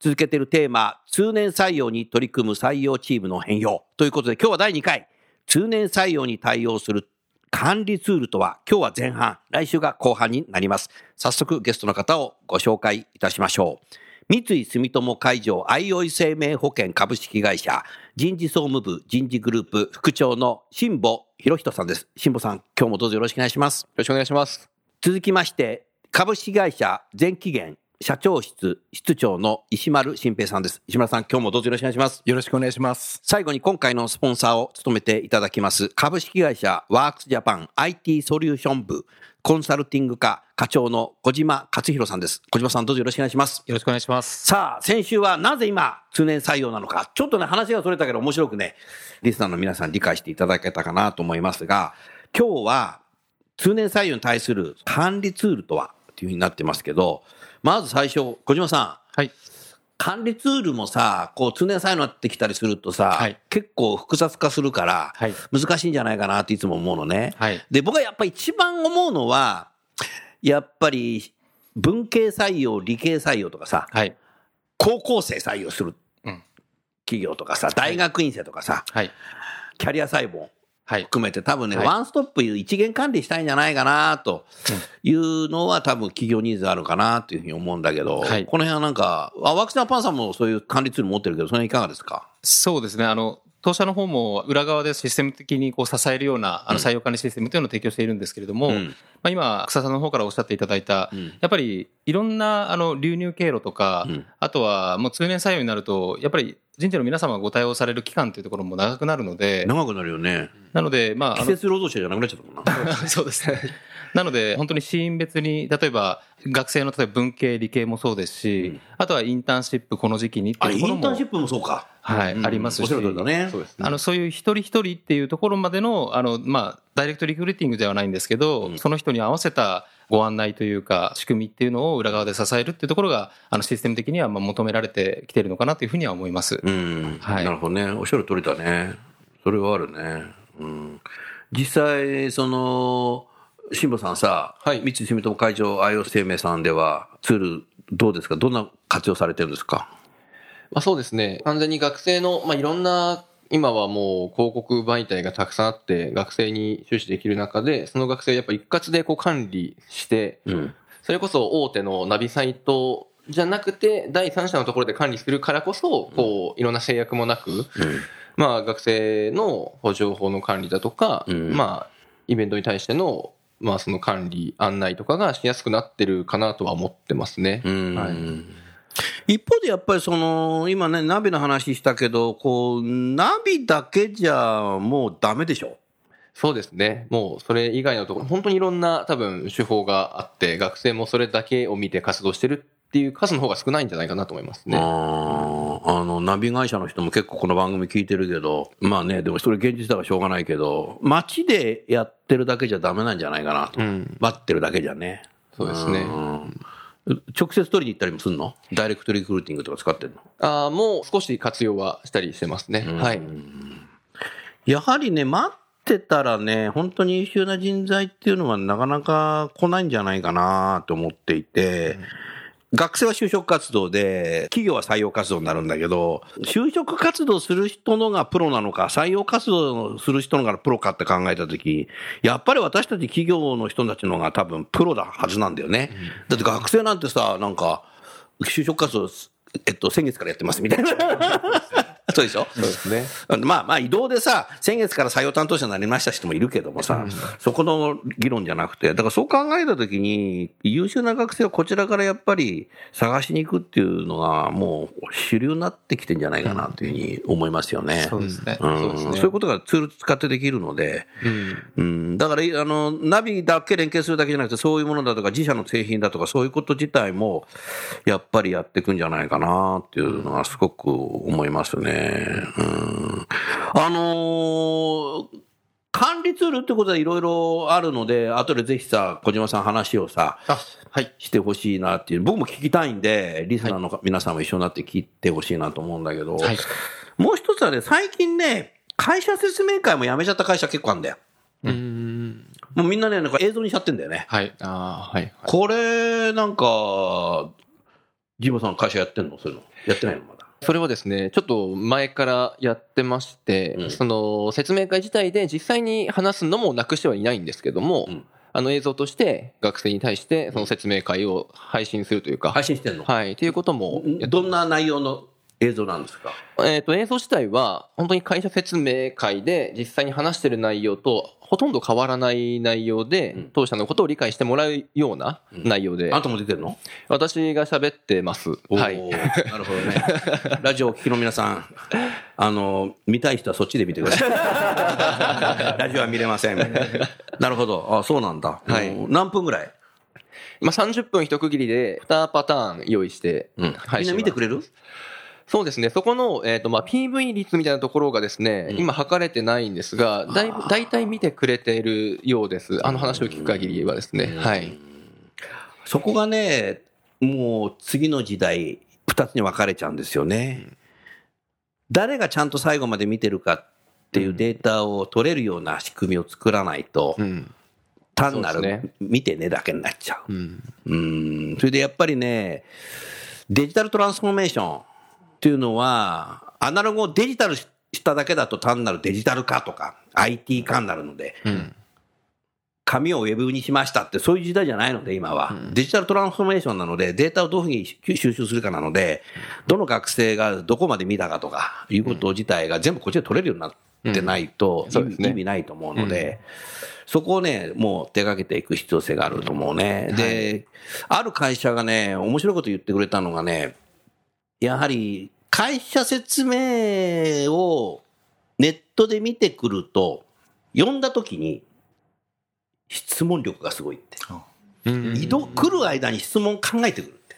続けているテーマ通年採用に取り組む採用チームの変容ということで今日は第2回。通年採用に対応する管理ツールとは今日は前半来週が後半になります。早速ゲストの方をご紹介いたしましょう。三井住友海上相生生命保険株式会社人事総務部人事グループ副長の辛坊博人さんです。辛坊さん今日もどうぞよろしくお願いします。よろしくお願いします。続きまして株式会社全期限社長室室長の石丸新平さんです。石丸さん、今日もどうぞよろしくお願いします。よろしくお願いします。最後に今回のスポンサーを務めていただきます、株式会社ワークスジャパン IT ソリューション部コンサルティング課課長の小島克弘さんです。小島さん、どうぞよろしくお願いします。よろしくお願いします。さあ、先週はなぜ今、通年採用なのか、ちょっとね、話がそれたけど面白くね、リスナーの皆さん理解していただけたかなと思いますが、今日は、通年採用に対する管理ツールとは、というふうになってますけど、まず最初、小島さん。はい。管理ツールもさ、こう、常さえになってきたりするとさ、はい、結構複雑化するから、難しいんじゃないかなっていつも思うのね。はい、で、僕はやっぱり一番思うのは、やっぱり、文系採用、理系採用とかさ、はい、高校生採用する企業とかさ、大学院生とかさ、はい、キャリア細胞含めて多分ね、はい、ワンストップ一元管理したいんじゃないかなというのは多分企業ニーズあるかなというふうに思うんだけど、はい、この辺はなんか、あワクチンパンさんもそういう管理ツール持ってるけど、それいかがですか？そうですね。あの、当社の方も裏側でシステム的にこう支えるようなあの採用管理システムというのを提供しているんですけれども、うん、まあ、今、草さんの方からおっしゃっていただいた、うん、やっぱりいろんなあの流入経路とか、うん、あとはもう通年採用になると、やっぱり人事の皆様がご対応される期間というところも長くなるので、長くなるよね。なので、まあ、季節労働者じゃなくなっちゃったもんな。そうですね。なので、本当にシーン別に、例えば、学生の例えば文系、理系もそうですし、うん、あとはインターンシップこの時期にっていうところも。インターンシップもそうか。はい、うん、ありますし。ね。そうですね。あの、そういう一人一人っていうところまでの、あの、まあ、ダイレクトリクルーティングではないんですけど、うん、その人に合わせたご案内というか、仕組みっていうのを裏側で支えるっていうところが、あの、システム的にはまあ求められてきてるのかなというふうには思います。うん。はい。なるほどね。おっしゃる通りだね。それはあるね。うん。実際、その、辛坊さんさ、はい、三井住友海上 IO 生命さんでは、ツールどうですか？どんな活用されてるんですか？まあそうですね。完全に学生の、まあいろんな、今はもう広告媒体がたくさんあって、学生に周知できる中で、その学生やっぱ一括でこう管理して、うん、それこそ大手のナビサイトじゃなくて、第三者のところで管理するからこそ、こう、いろんな制約もなく、うん、まあ学生の情報の管理だとか、うん、まあイベントに対してのまあその管理、案内とかがしやすくなってるかなとは思ってますね。はい、一方でやっぱりその、今ね、ナビの話したけど、こう、ナビだけじゃもうダメでしょ？そうですね。もうそれ以外のところ、本当にいろんな多分手法があって、学生もそれだけを見て活動してるっていう数の方が少ないんじゃないかなと思いますね。ああの、ナビ会社の人も結構この番組聞いてるけど、まあね、でもそれ現実だからしょうがないけど、街でやってるだけじゃダメなんじゃないかなと。うん、待ってるだけじゃね。そうですね。直接取りに行ったりもするの？ダイレクトリクルーティングとか使ってんの？ああ、もう少し活用はしたりしてますね。はい。やはりね、待ってたらね、本当に優秀な人材っていうのはなかなか来ないんじゃないかなと思っていて、うん学生は就職活動で、企業は採用活動になるんだけど、就職活動する人のがプロなのか、採用活動する人のがプロかって考えたとき、やっぱり私たち企業の人たちのが多分プロだはずなんだよね。だって学生なんてさ、なんか、就職活動、えっと、先月からやってますみたいな。そそうでしょ？そうですね。まあまあ移動でさ、先月から採用担当者になりました人もいるけどもさ、そこの議論じゃなくて、だからそう考えたときに、優秀な学生はこちらからやっぱり探しに行くっていうのが、もう主流になってきてんじゃないかなというふうに思いますよね。そうですね。そういうことがツール使ってできるので、うん、だから、あの、ナビだけ連携するだけじゃなくて、そういうものだとか、自社の製品だとか、そういうこと自体も、やっぱりやっていくんじゃないかなっていうのはすごく思いますね。うん、あのー管理ツールってことはいろいろあるので、後でぜひさ、小島さん話をさ、はい、してほしいなっていう、僕も聞きたいんで、リスナーの皆さんも一緒になって聞いてほしいなと思うんだけど、はい、もう一つはね、最近ね、会社説明会もやめちゃった会社結構あるんだよ。うん。もうみんなね、なんか映像にしちゃってんだよね。はい。ああ、はい。これ、なんか、ジムさん会社やってんの？そういうの？やってないのまだ？それはですね、ちょっと前からやってまして、うん、その説明会自体で実際に話すのもなくしてはいないんですけども、うん、あの映像として学生に対してその説明会を配信するというか。配信してんの？はい。っていうことも。どんな内容の映像なんですか？えっ、と、映像自体は、本当に会社説明会で実際に話してる内容と、ほとんど変わらない内容で、うん、当社のことを理解してもらうような内容で。うん、あんたも出てるの？私が喋ってます。はい。なるほどね。ラジオを聴きの皆さん、あの、見たい人はそっちで見てください。ラジオは見れません。なるほど。あ、そうなんだ。はい。何分ぐらい？まあ、30分一区切りで2パターン用意して、うん、みんな見てくれる？そうですね。そこの、えっ、ー、と、まあ、PV 率みたいなところがですね、うん、今測れてないんですが、だいぶ、大体見てくれているようです。あの話を聞く限りはですね。はい。そこがね、もう次の時代、二つに分かれちゃうんですよね。誰がちゃんと最後まで見てるかっていうデータを取れるような仕組みを作らないと、うん、単なる見てねだけになっちゃう。うん、うんそれでやっぱりね、デジタルトランスフォーメーション、っていうのは、アナログをデジタルしただけだと単なるデジタル化とか IT 化になるので、うん、紙をウェブにしましたってそういう時代じゃないので今は、うん、デジタルトランスフォーメーションなのでデータをどういうふうに収集するかなので、どの学生がどこまで見たかとかいうこと自体が全部こっちで取れるようになってないと、意味ないと思うので、そこをね、もう手がけていく必要性があると思うね。で、ある会社がね、面白いこと言ってくれたのがね、やはり会社説明をネットで見てくると、読んだ時に質問力がすごいって。移動、来る間に質問考えてくるって。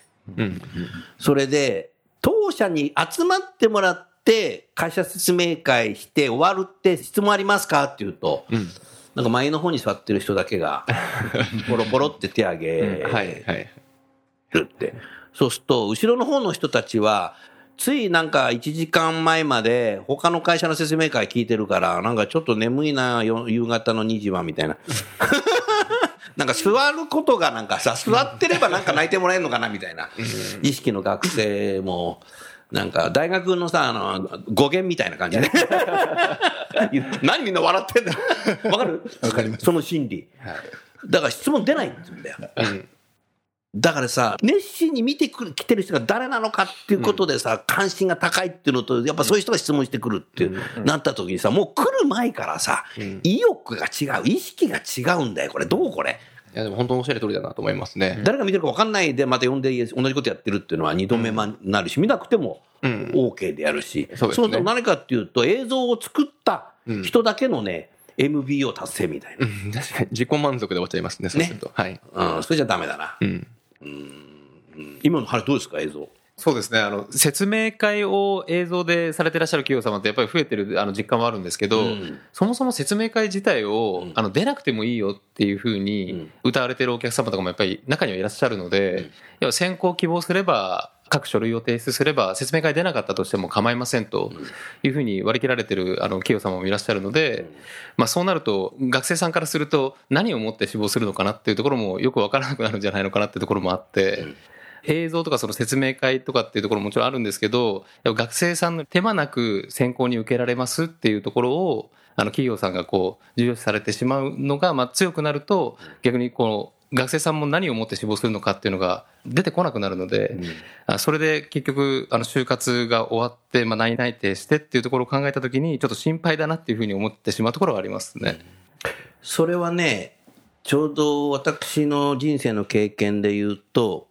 それで、当社に集まってもらって、会社説明会して終わるって質問ありますかって言うと、うん、なんか前の方に座ってる人だけが、ボロボロって手挙げるって。そうすると、後ろの方の人たちは、ついなんか1時間前まで他の会社の説明会聞いてるから、なんかちょっと眠いな、夕方の2時はみたいな。なんか座ることがなんかさ、座ってればなんか泣いてもらえるのかなみたいな意識の学生も、なんか大学のさ、あの、語源みたいな感じで、ね。何みんな笑ってんだわかる？わかります。その心理。だから質問出ないんだよ。うんだからさ、熱心に見てくる、来てる人が誰なのかっていうことでさ、関心が高いっていうのと、やっぱそういう人が質問してくるっていう、なった時にさ、もう来る前からさ、意欲が違う、意識が違うんだよ、これ。どうこれ？いや、でも本当おっしゃる通りだなと思いますね。誰が見てるか分かんないで、また呼んで同じことやってるっていうのは二度目になるし、見なくても OK でやるし、そうですね。何かっていうと、映像を作った人だけのね、MBO 達成みたいな。確かに、自己満足で終わっちゃいますね、そうすると。はい。うん、それじゃダメだな。うん。うん。今の話どうですか？映像。そうですね。あの説明会を映像でされてらっしゃる企業様ってやっぱり増えてるあの実感はあるんですけど、うん、そもそも説明会自体を、うん、あの出なくてもいいよっていうふうに歌われてるお客様とかもやっぱり中にはいらっしゃるので、うん、先行希望すれば各書類を提出すれば説明会出なかったとしても構いませんというふうに割り切られてるあの企業様もいらっしゃるので、まあ、そうなると学生さんからすると何をもって志望するのかなっていうところもよく分からなくなるんじゃないのかなっていうところもあって。映像とかその説明会とかっていうところももちろんあるんですけど学生さんの手間なく選考に受けられますっていうところをあの企業さんがこう重要視されてしまうのがまあ強くなると逆にこう学生さんも何をもって志望するのかっていうのが出てこなくなるので、うん、それで結局、あの、就活が終わって、まあ、内内定してっていうところを考えたときに、ちょっと心配だなっていうふうに思ってしまうところはありますね。それはね、ちょうど私の人生の経験で言うと、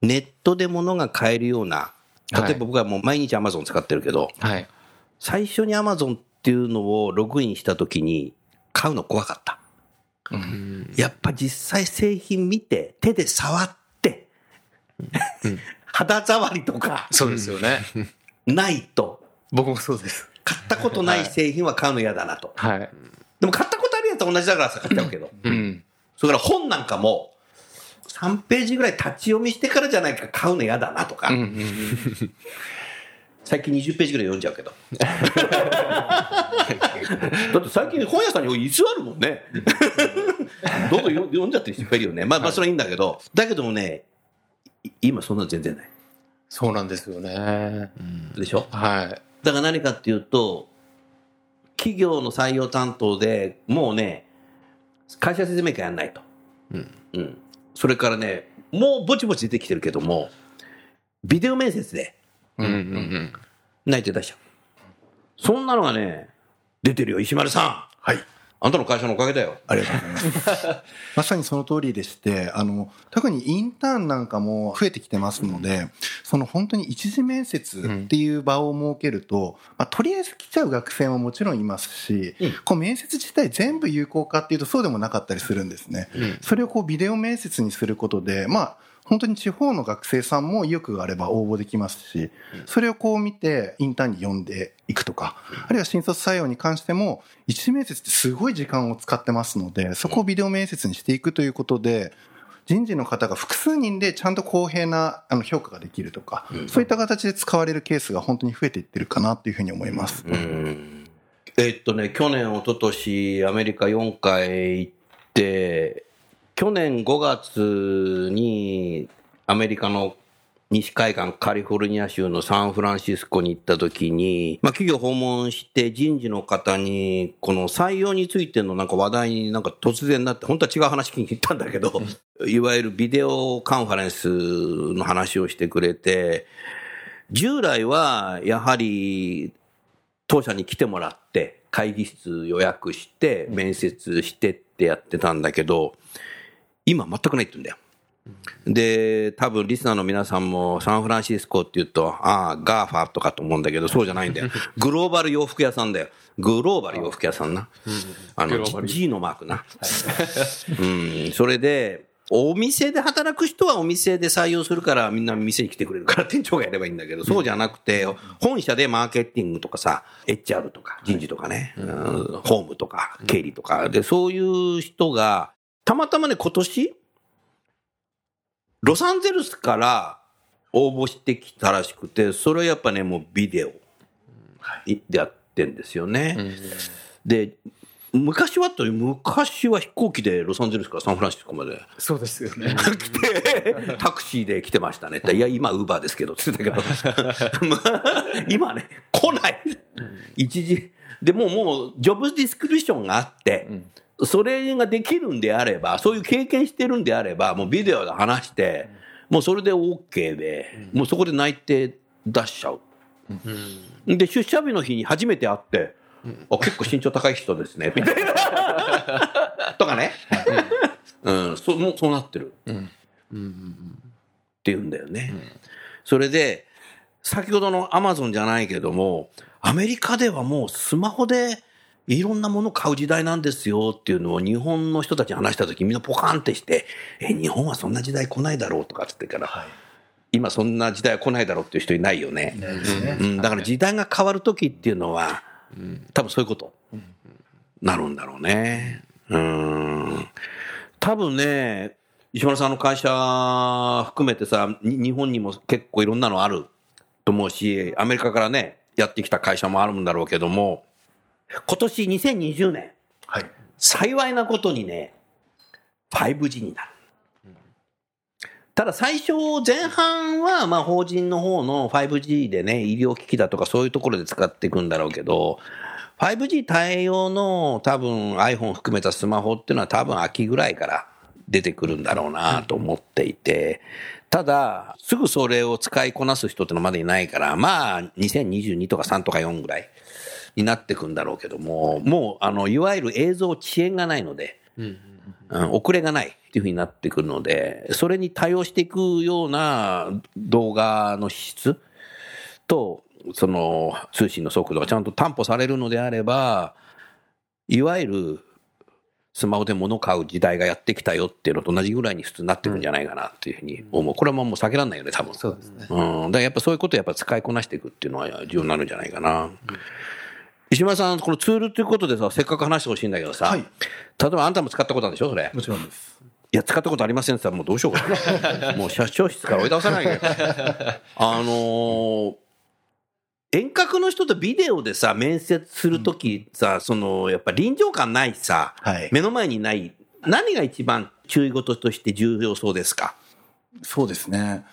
ネットで物が買えるような、例えば僕はもう毎日アマゾン使ってるけど、はい、最初にアマゾンっていうのをログインしたときに、買うの怖かった。うん、やっぱ実際製品見て、手で触って、うん、肌触りとか、そうですよね。ないと。僕もそうです。買ったことない製品は買うの嫌だなと。はい。でも買ったことあるやつと同じだからさ、買っちゃうけど。うん。それから本なんかも、3ページぐらい立ち読みしてからじゃないか買うの嫌だなとか。うんうんうん最近20ページぐらい読んじゃうけど。だって最近本屋さんに居座るもんね。どんどん読んじゃってる人いっぱいいるよね。まあ、まあそれはいいんだけど、だけどもね、今そんな全然ない。そうなんですよね。でしょ？はい。だから何かっていうと、企業の採用担当でもうね、会社説明会やんないと。うん。うん。それからね、もうぼちぼち出てきてるけども、ビデオ面接で、うんうんうん。内定出しちゃう。そんなのがね、出てるよ、石丸さん。はい。あんたの会社のおかげだよ。ありがとうございます。まさにその通りでして、あの、特にインターンなんかも増えてきてますので、その本当に一次面接っていう場を設けると、まあ、とりあえず来ちゃう学生ももちろんいますし、うん、こう面接自体全部有効かっていうとそうでもなかったりするんですね。うん、それをこうビデオ面接にすることで、まあ、本当に地方の学生さんも意欲があれば応募できますし、それをこう見てインターンに呼んでいくとか、あるいは新卒採用に関しても、一次面接ってすごい時間を使ってますので、そこをビデオ面接にしていくということで、人事の方が複数人でちゃんと公平なあの評価ができるとか、そういった形で使われるケースが本当に増えていってるかなというふうに思います。えっとね、去年、一昨年アメリカ4回行って、去年5月にアメリカの西海岸カリフォルニア州のサンフランシスコに行った時に、まあ企業訪問して人事の方に、この採用についてのなんか話題になんか突然なって、本当は違う話聞きに行ったんだけど、いわゆるビデオカンファレンスの話をしてくれて、従来はやはり当社に来てもらって会議室予約して面接してってやってたんだけど、今全くないって言うんだよ。で、多分リスナーの皆さんもサンフランシスコって言うと、ああ、 GAFA とかと思うんだけど、そうじゃないんだよ。グローバル洋服屋さんだよ。グローバル洋服屋さんな。あの、G のマークな。うん、それで、お店で働く人はお店で採用するからみんな店に来てくれるから店長がやればいいんだけど、そうじゃなくて、本社でマーケティングとかさ、HR とか人事とかね、うん、法務とか経理とか、で、そういう人が、たまたまね、今年、ロサンゼルスから応募してきたらしくて、それはやっぱね、もうビデオでやってんですよね。で、昔はと昔は飛行機でロサンゼルスからサンフランシスコまで。そうですよね。来て、タクシーで来てましたね。いや、今、ウーバーですけど、って言ってたけど。今ね、来ない。一時。でももう、ジョブディスクリプションがあって、うんそれができるんであれば、そういう経験してるんであれば、もうビデオで話して、もうそれで OK で、もうそこで内定出しちゃう。で、出社日の日に初めて会って、あ結構身長高い人ですね、みたいな。とかね。うん、そもうそうなってる。って言うんだよね。それで、先ほどのアマゾンじゃないけども、アメリカではもうスマホで、いろんなものを買う時代なんですよっていうのを日本の人たちに話した時みんなポカンってして、え、日本はそんな時代来ないだろうとかって言ってから、はい、今そんな時代は来ないだろうっていう人いないよね。うん、だから時代が変わる時っていうのは、多分そういうこと、なるんだろうね。うん。多分ね、石丸さんの会社含めてさ、日本にも結構いろんなのあると思うし、アメリカからね、やってきた会社もあるんだろうけども、今年2020年、はい、幸いなことにね、5G になる。ただ最初、前半は、まあ法人の方の 5G でね、医療機器だとかそういうところで使っていくんだろうけど、5G 対応の多分 iPhone 含めたスマホっていうのは多分秋ぐらいから出てくるんだろうなと思っていて、ただ、すぐそれを使いこなす人ってのはまだいないから、まあ、2022とか3とか4ぐらいになってくんだろうけども、もう、あの、いわゆる映像遅延がないので、うんうん、遅れがないっていうふうになってくるので、それに対応していくような動画の質と、その通信の速度がちゃんと担保されるのであれば、いわゆるスマホで物を買う時代がやってきたよっていうのと同じぐらいに普通になってくんじゃないかなっていうふうに思う。これはもう避けられないよね、多分。そうですね。うん。だからやっぱそういうことをやっぱ使いこなしていくっていうのは重要になるんじゃないかな。うん、石村さん、このツールっていうことでさ、せっかく話してほしいんだけどさ、はい、例えばあんたも使ったことあるでしょ、それ。もちろんです。いや、使ったことありませんって言ったらもうどうしようかな。もう社長室から追い出さないで。あのー遠隔の人とビデオでさ、面接するときさ、その、やっぱ臨場感ないさ、はい、目の前にない、何が一番注意事として重要そうですか？そうですね。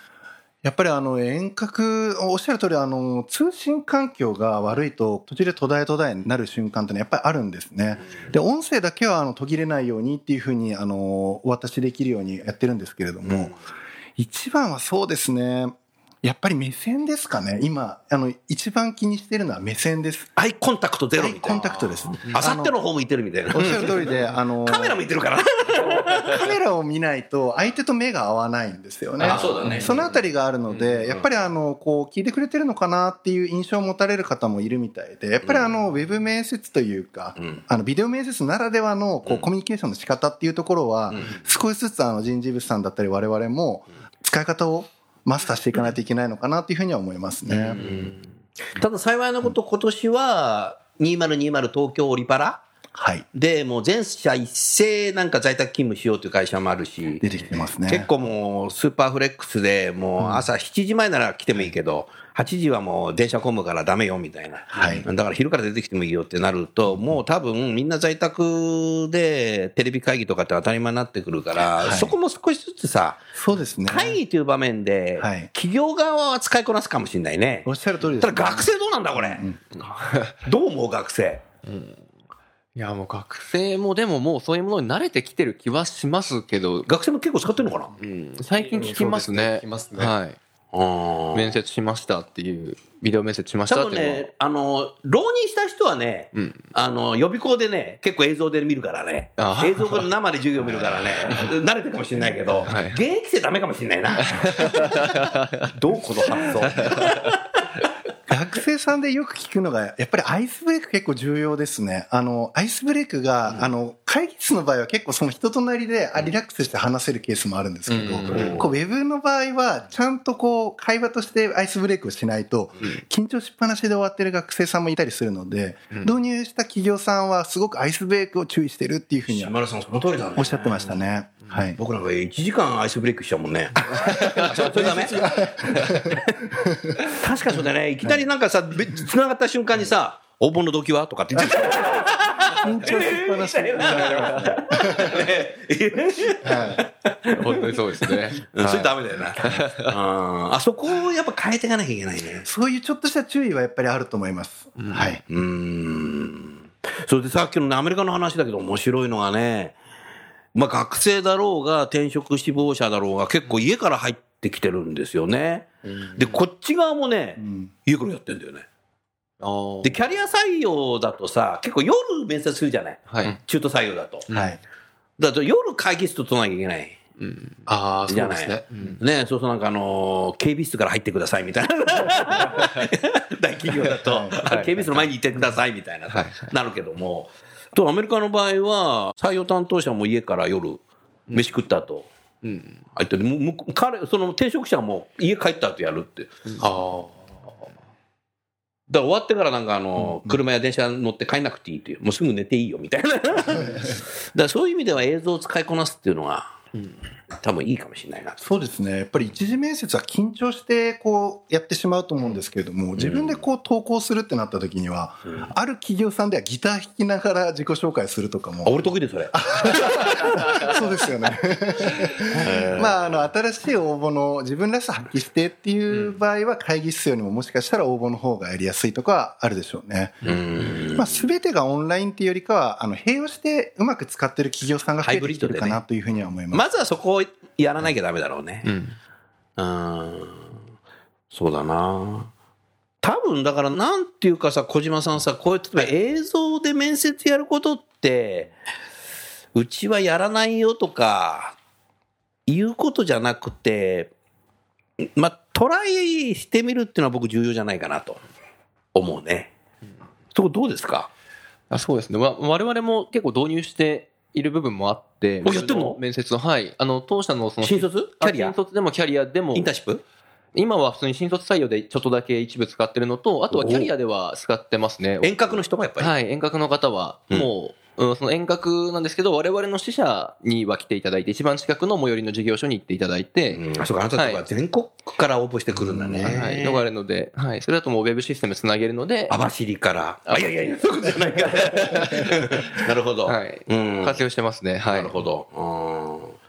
やっぱりあの遠隔、おっしゃる通りあの通信環境が悪いと途中で途絶え途絶えになる瞬間ってのはやっぱりあるんですね。で、音声だけはあの途切れないようにっていうふうにあのお渡しできるようにやってるんですけれども、一番はそうですね。やっぱり目線ですかね。今、あの、一番気にしてるのは目線です。アイコンタクトゼロみたいな。コンタクトです。あさっての方向いてるみたいな。おっしゃる通りで、あの、カメラ向いてるから。カメラを見ないと相手と目が合わないんですよね。あそうだね。そのあたりがあるので、やっぱりあの、こう、聞いてくれてるのかなっていう印象を持たれる方もいるみたいで、やっぱりあの、ウェブ面接というか、あの、ビデオ面接ならではの、こう、コミュニケーションの仕方っていうところは、少しずつあの、人事部さんだったり我々も、使い方をマスターしていかないといけないのかなというふうには思いますね。ただ幸いなこと、今年は2020東京オリパラはい。で、もう全社一斉なんか在宅勤務しようという会社もあるし、出てきてますね。結構もうスーパーフレックスで、もう朝7時前なら来てもいいけど、8時はもう電車混むからダメよみたいな。はい。だから昼から出てきてもいいよってなると、もう多分みんな在宅でテレビ会議とかって当たり前になってくるから、はい、そこも少しずつさ、そうですね。会議という場面で、はい、企業側は使いこなすかもしれないね。おっしゃる通りです、ね。ただ学生どうなんだこれ？うん、どう思う学生？うんいや、もう学生もでももうそういうものに慣れてきてる気はしますけど。学生も結構使ってるのかな？うん。最近聞きますね。聞きますね。はい。面接しましたっていう、ビデオ面接しましたっていうね、あの、浪人した人はね、うん、あの、予備校でね、結構映像で見るからね、映像で生で授業見るからね、慣れてるかもしれないけど、はい、現役生ダメかもしれないな。どうこの発想。学生さんでよく聞くのが、やっぱりアイスブレイク結構重要ですね。あの、アイスブレイクが、うん、あの、会議室の場合は結構その人となりで、あ、リラックスして話せるケースもあるんですけど、うん、こう、ウェブの場合は、ちゃんとこう、会話としてアイスブレイクをしないと、緊張しっぱなしで終わってる学生さんもいたりするので、導入した企業さんはすごくアイスブレイクを注意してるっていうふうには、おっしゃってましたね。はい、僕なんか1時間アイスブレイクしちゃうもんね。それダメ。確かそうだね。いきなりなんかさ、つながった瞬間にさ、応募の動機は？とかって言って緊張しっぱなし。本当にそうですね。それダメだよな。あそこをやっぱ変えていかなきゃいけないね。そういうちょっとした注意はやっぱりあると思います。はい。うん。それでさっきのアメリカの話だけど面白いのがね、まあ学生だろうが転職志望者だろうが結構家から入ってきてるんですよね。で、こっち側もね、家からやってんだよね。で、キャリア採用だとさ、結構夜面接するじゃない、はい、中途採用だと。はい。だと夜会議室と取らなきゃいけない。うん、ああ、そうですね。うん、ねそうそうなんかあのー、警備室から入ってくださいみたいな。大企業だと、はい、警備室の前にいてくださいみたいな、はい、なるけども、とアメリカの場合は、採用担当者も家から夜、飯食った後、うん、入っても彼、その転職者も家帰った後やるって。うん、ああ。だから終わってからなんかあの、車や電車乗って帰んなくていいっていう、もうすぐ寝ていいよみたいな。だからそういう意味では映像を使いこなすっていうのが、多分いいかもしれないな。そうですね。やっぱり一次面接は緊張してこうやってしまうと思うんですけれども、自分でこう投稿するってなった時には、うん、ある企業さんではギター弾きながら自己紹介するとかも。俺得意です、それ。そうですよね。まあ、あの、新しい応募の自分らしさ発揮してっていう場合は会議室よりももしかしたら応募の方がやりやすいとかあるでしょうね。まあ、すべてがオンラインっていうよりかは、あの、併用してうまく使ってる企業さんが増えてきてるかなというふうには思います。まずはそこをやらなきゃダメだろうね。うん。うんそうだな多分だからなんていうかさ、小島さんさ、こういう例えば映像で面接やることって、うちはやらないよとか、いうことじゃなくて、まあ、トライしてみるっていうのは僕重要じゃないかなと思うね。そこどうですか？あそうですね。わ我々も結構導入している部分もあって。やってんの？面接の、はい。あの、当社のその。新卒？キャリア？新卒でもキャリアでも。インターンシップ？今は普通に新卒採用でちょっとだけ一部使ってるのと、あとはキャリアでは使ってますね。遠隔の人もやっぱり？はい、遠隔の方は、もう、うん、その遠隔なんですけど、我々の支社には来ていただいて、一番近くの最寄りの事業所に行っていただいて。うん、あ、そうか、あなたとか全国から応募してくるんだね。はい。のがあるので、はい。それだともうウェブシステムつなげるので。網走から。あ、いやいやいや、そういうことじゃないか。なるほど。はい。うん。活用してますね。はい。なるほど。うん。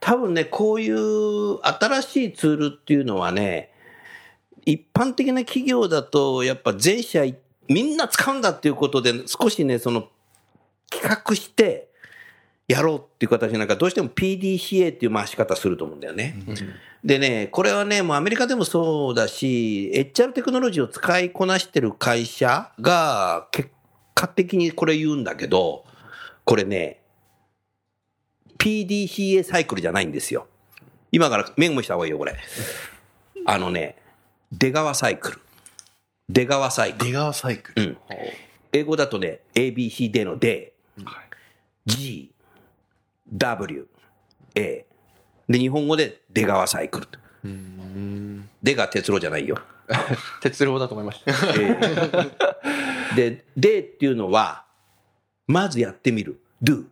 多分ね、こういう新しいツールっていうのはね、一般的な企業だと、やっぱ全社みんな使うんだっていうことで、少しね、その、企画して、やろうっていう形なんか、どうしても PDCA っていう回し方すると思うんだよね。でね、これはね、もうアメリカでもそうだし、HR テクノロジーを使いこなしてる会社が、結果的にこれ言うんだけど、これね、PDCA サイクルじゃないんですよ。今からメモした方がいいよ、これ。あのね、出川サイクル。出川サイクル。出川サイクル。うん。英語だとね、ABCD の D、G、W、A。で、日本語で出川サイクル。出が鉄路じゃないよ。鉄路だと思いました。で、でっていうのは、まずやってみる。do。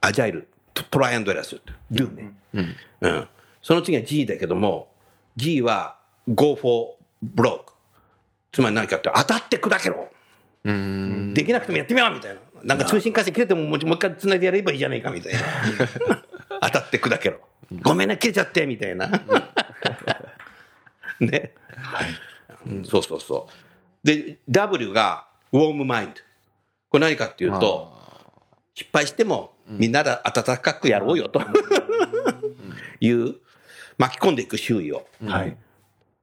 アジャイル。トライアンドエラス。do ね。うん。その次は G だけども、G は go for broke。つまり何かって当たって砕けろ。できなくてもやってみようみたいな。なんか通信回線切れてももう一回繋いでやればいいじゃないかみたいな。当たって砕けろ。ごめんね、切れちゃってみたいな。ね。はい、そうそうそう。で、W がウォームマインド。これ何かっていうと、失敗してもみんなで温かくやろうよと いう巻き込んでいく周囲を。はい。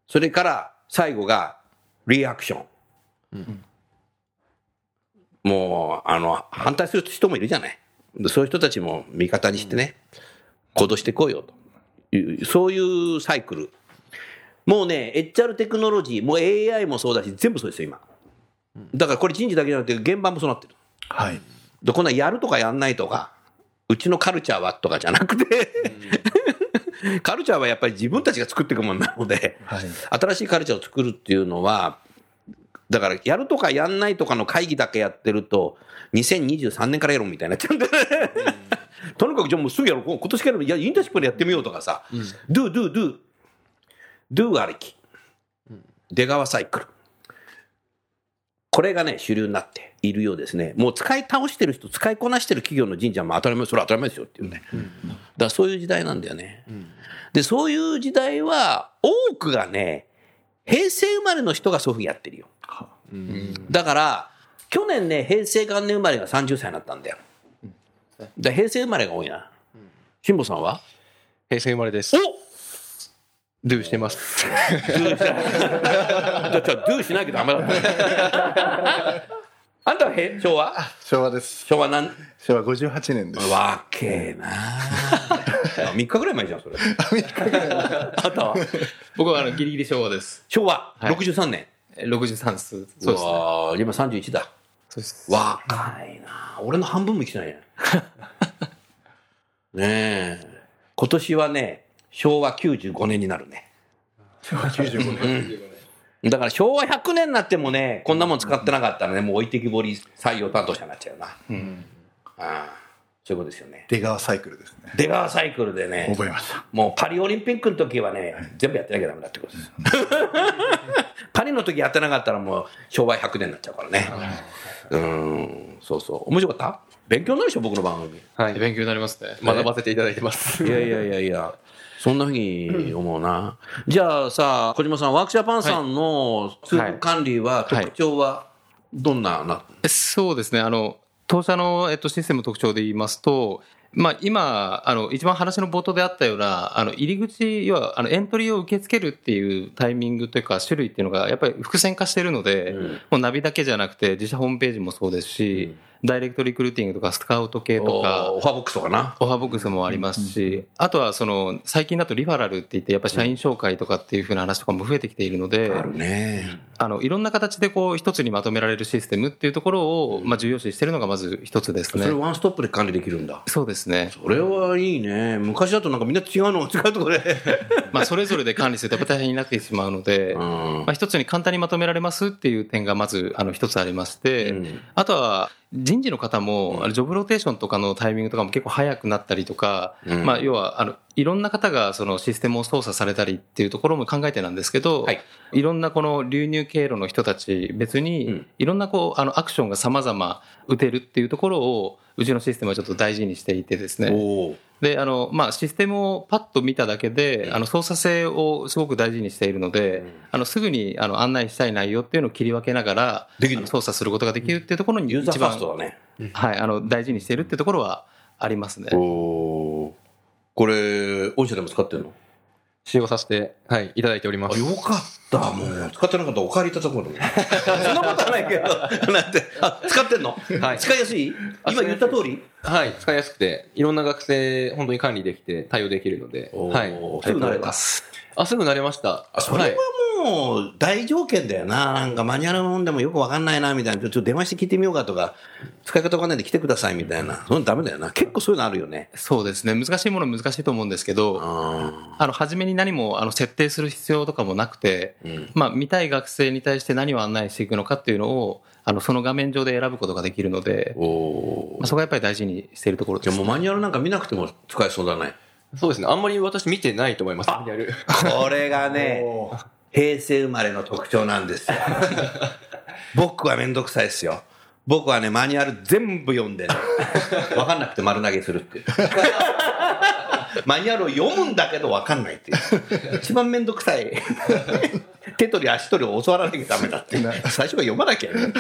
それから最後がリアクション。うんもう、あの、反対する人もいるじゃない。そういう人たちも味方にしてね、行動していこうよという、そういうサイクル。もうね、HR テクノロジー、もう AI もそうだし、全部そうですよ、今。だからこれ人事だけじゃなくて、現場もそうなってる。はい。で、こんなやるとかやんないとか、うちのカルチャーはとかじゃなくて カルチャーはやっぱり自分たちが作っていくものなので、はい、新しいカルチャーを作るっていうのは、だから、やるとかやんないとかの会議だけやってると、2023年からやろうみたいになっちゃうんで、とにかくじゃあもうすぐやろう。今年から、いや、インターシップでやってみようとかさ、うん、do, do, do, do ありき。出川サイクル。これがね、主流になっているようですね。もう使い倒してる人、使いこなしてる企業の神社も当たり前、それは当たり前ですよっていうね。うん、だからそういう時代なんだよね。うん、で、そういう時代は、多くがね、平成生まれの人がそういうふうにやってるよ。だから、去年ね、平成元年生まれが30歳になったんだよ。だ平成生まれが多いな。辛坊さんは？平成生まれです。おドゥしてます。ドゥしない。ドゥしないけどダメだった。あんたはへ昭和？昭和です。昭和何？昭和58年です。わけえな3日ぐらい前じゃん、それ。3日ぐらい前。あ僕はあのギリギリ昭和です。昭和、はい、63年。63です。そうですね。今31だ。そうです。若いな俺の半分も生きてないね。ねえ。今年はね、昭和95年になるね。昭和95年。うん、だから昭和100年になってもね、こんなもん使ってなかったらね、もう置いてきぼり採用担当者になっちゃうな。うん。ああそういうことですよね。出川サイクルですね。出川サイクルでね。覚えました。もうパリオリンピックの時はね、全部やってなきゃダメだってことです。パリの時やってなかったらもう商売100年になっちゃうからね。うん、そうそう。面白かった？勉強になるでしょ、僕の番組。はい。勉強になりますね。学ばせていただいてます。いやいやいやいや。そんなふうに思うな。じゃあさ、小島さん、ワークジャパンさんの通告管理は、特徴はどんなな、はい、そうですね。あの、当社の、えっと、システム特徴で言いますと、まあ、今、あの、一番話の冒頭であったような、あの、入り口、要は、あの、エントリーを受け付けるっていうタイミングというか、種類っていうのが、やっぱり伏線化してるので、うん、もうナビだけじゃなくて、自社ホームページもそうですし、うんダイレクトリクルーティングとかスカウト系とか、オファーボックスとかな。オファーボックスもありますし、あとはその、最近だとリファラルって言って、やっぱ社員紹介とかっていうふうな話とかも増えてきているので、あるね。あの、いろんな形でこう、一つにまとめられるシステムっていうところを、まあ、重要視してるのがまず一つですね。それワンストップで管理できるんだ。そうですね。それはいいね。昔だとなんかみんな違うのを使うところで。まあ、それぞれで管理するとやっぱ大変になってしまうので、まあ、一つに簡単にまとめられますっていう点がまず、あの、一つありまして、あとは、人事の方も、ジョブローテーションとかのタイミングとかも結構早くなったりとか、うん、まあ、要は、あの、いろんな方がそのシステムを操作されたりっていうところも考えてなんですけど、はい、いろんなこの流入経路の人たち別に、いろんなこう、あの、アクションが様々打てるっていうところを、うちのシステムはちょっと大事にしていてですね。で、あの、まあ、システムをパッと見ただけで、あの、操作性をすごく大事にしているので、あの、すぐに、あの、案内したい内容っていうのを切り分けながら、操作することができるっていうところに一番、ね、はい、あの、大事にしているっていうところはありますね。おこれ、御社でも使ってるの？使用させて、はい、いただいております。よかった。もう、使ってなかったらお借りいたところ そんなことはないけど、なんて、あ、使ってんの？はい。使いやすい？今言った通り？はい、使いやすくて、いろんな学生、本当に管理できて、対応できるので、はい。すぐ慣れます。あ、すぐ慣れました。あ、それはもう大条件だよな。なんかマニュアルもんでもよくわかんないな、みたいな。ちょっと電話して聞いてみようかとか、使い方わかんないで来てください、みたいな。そんなダメだよな。結構そういうのあるよね。そうですね。難しいもの難しいと思うんですけど、あの、初めに何も、あの、設定する必要とかもなくて、うん、まあ、見たい学生に対して何を案内していくのかっていうのを、あの、その画面上で選ぶことができるので、まあ、そこがやっぱり大事にしているところです。じゃもうマニュアルなんか見なくても使えそうだね。そうですね。あんまり私見てないと思います、マニュアル。これがね、平成生まれの特徴なんですよ。僕はめんどくさいですよ。僕はね、マニュアル全部読んでね、わかんなくて丸投げするっていう。マニュアルを読むんだけどわかんないっていう。一番めんどくさい。手取り足取りを教わらなきゃダメだって。最初から読まなきゃね。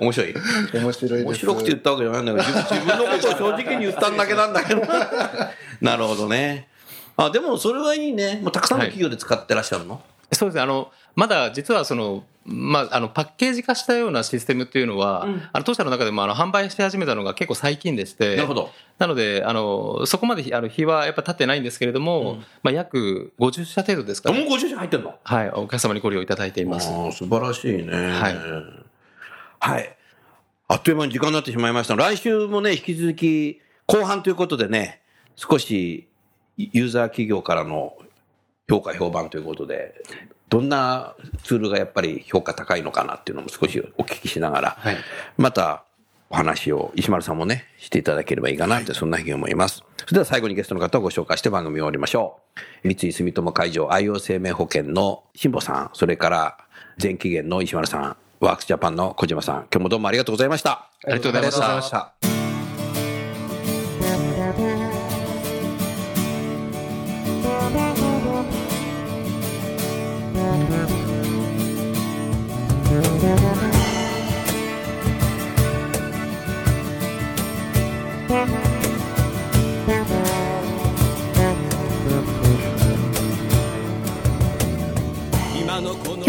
面白い？面白い面白くて言ったわけじゃないんだけど、自分のことを正直に言ったんだけなんだけど。なるほどね。あ、でもそれはいいね。もうたくさんの企業で使ってらっしゃるの、はい、そうですね。あの、まだ実はその、まあ、あの、パッケージ化したようなシステムっていうのは、うん、あの、当社の中でも、あの、販売し始めたのが結構最近でして、なるほど。なので、あの、そこまで、あの、日はやっぱ経ってないんですけれども、うん、まあ、約50社程度ですかね。もう50社入ってんの？はい、お客様にご利用いただいています。素晴らしいね。はい。はい。あっという間に時間になってしまいました。来週もね、引き続き、後半ということでね、少しユーザー企業からの評価評判ということで、どんなツールがやっぱり評価高いのかなっていうのも少しお聞きしながら、はい、またお話を石丸さんもね、していただければいいかなって、そんなふうに思います。それでは最後にゲストの方をご紹介して番組を終わりましょう。三井住友海上 IO 生命保険の辛坊さん、それから全期限の石丸さん、ワークスジャパンの小島さん、今日もどうもありがとうございました。ありがとうございました。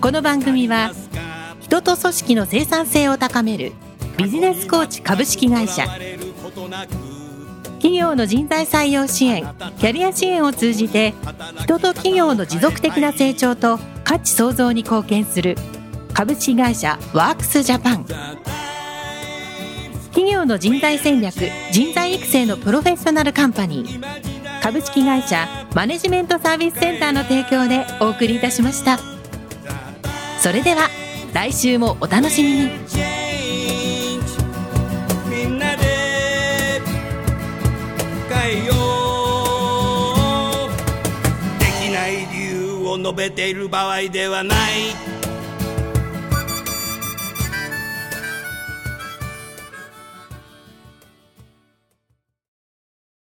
この番組は人と組織の生産性を高めるビジネスコーチ株式会社。企業の人材採用支援キャリア支援を通じて人と企業の持続的な成長と価値創造に貢献する株式会社ワークスジャパン。企業の人材戦略人材育成のプロフェッショナルカンパニー。株式会社マネジメントサービスセンターの提供でお送りいたしました。それでは来週もお楽しみに。みんなで変えよう。できない理由を述べている場合ではない。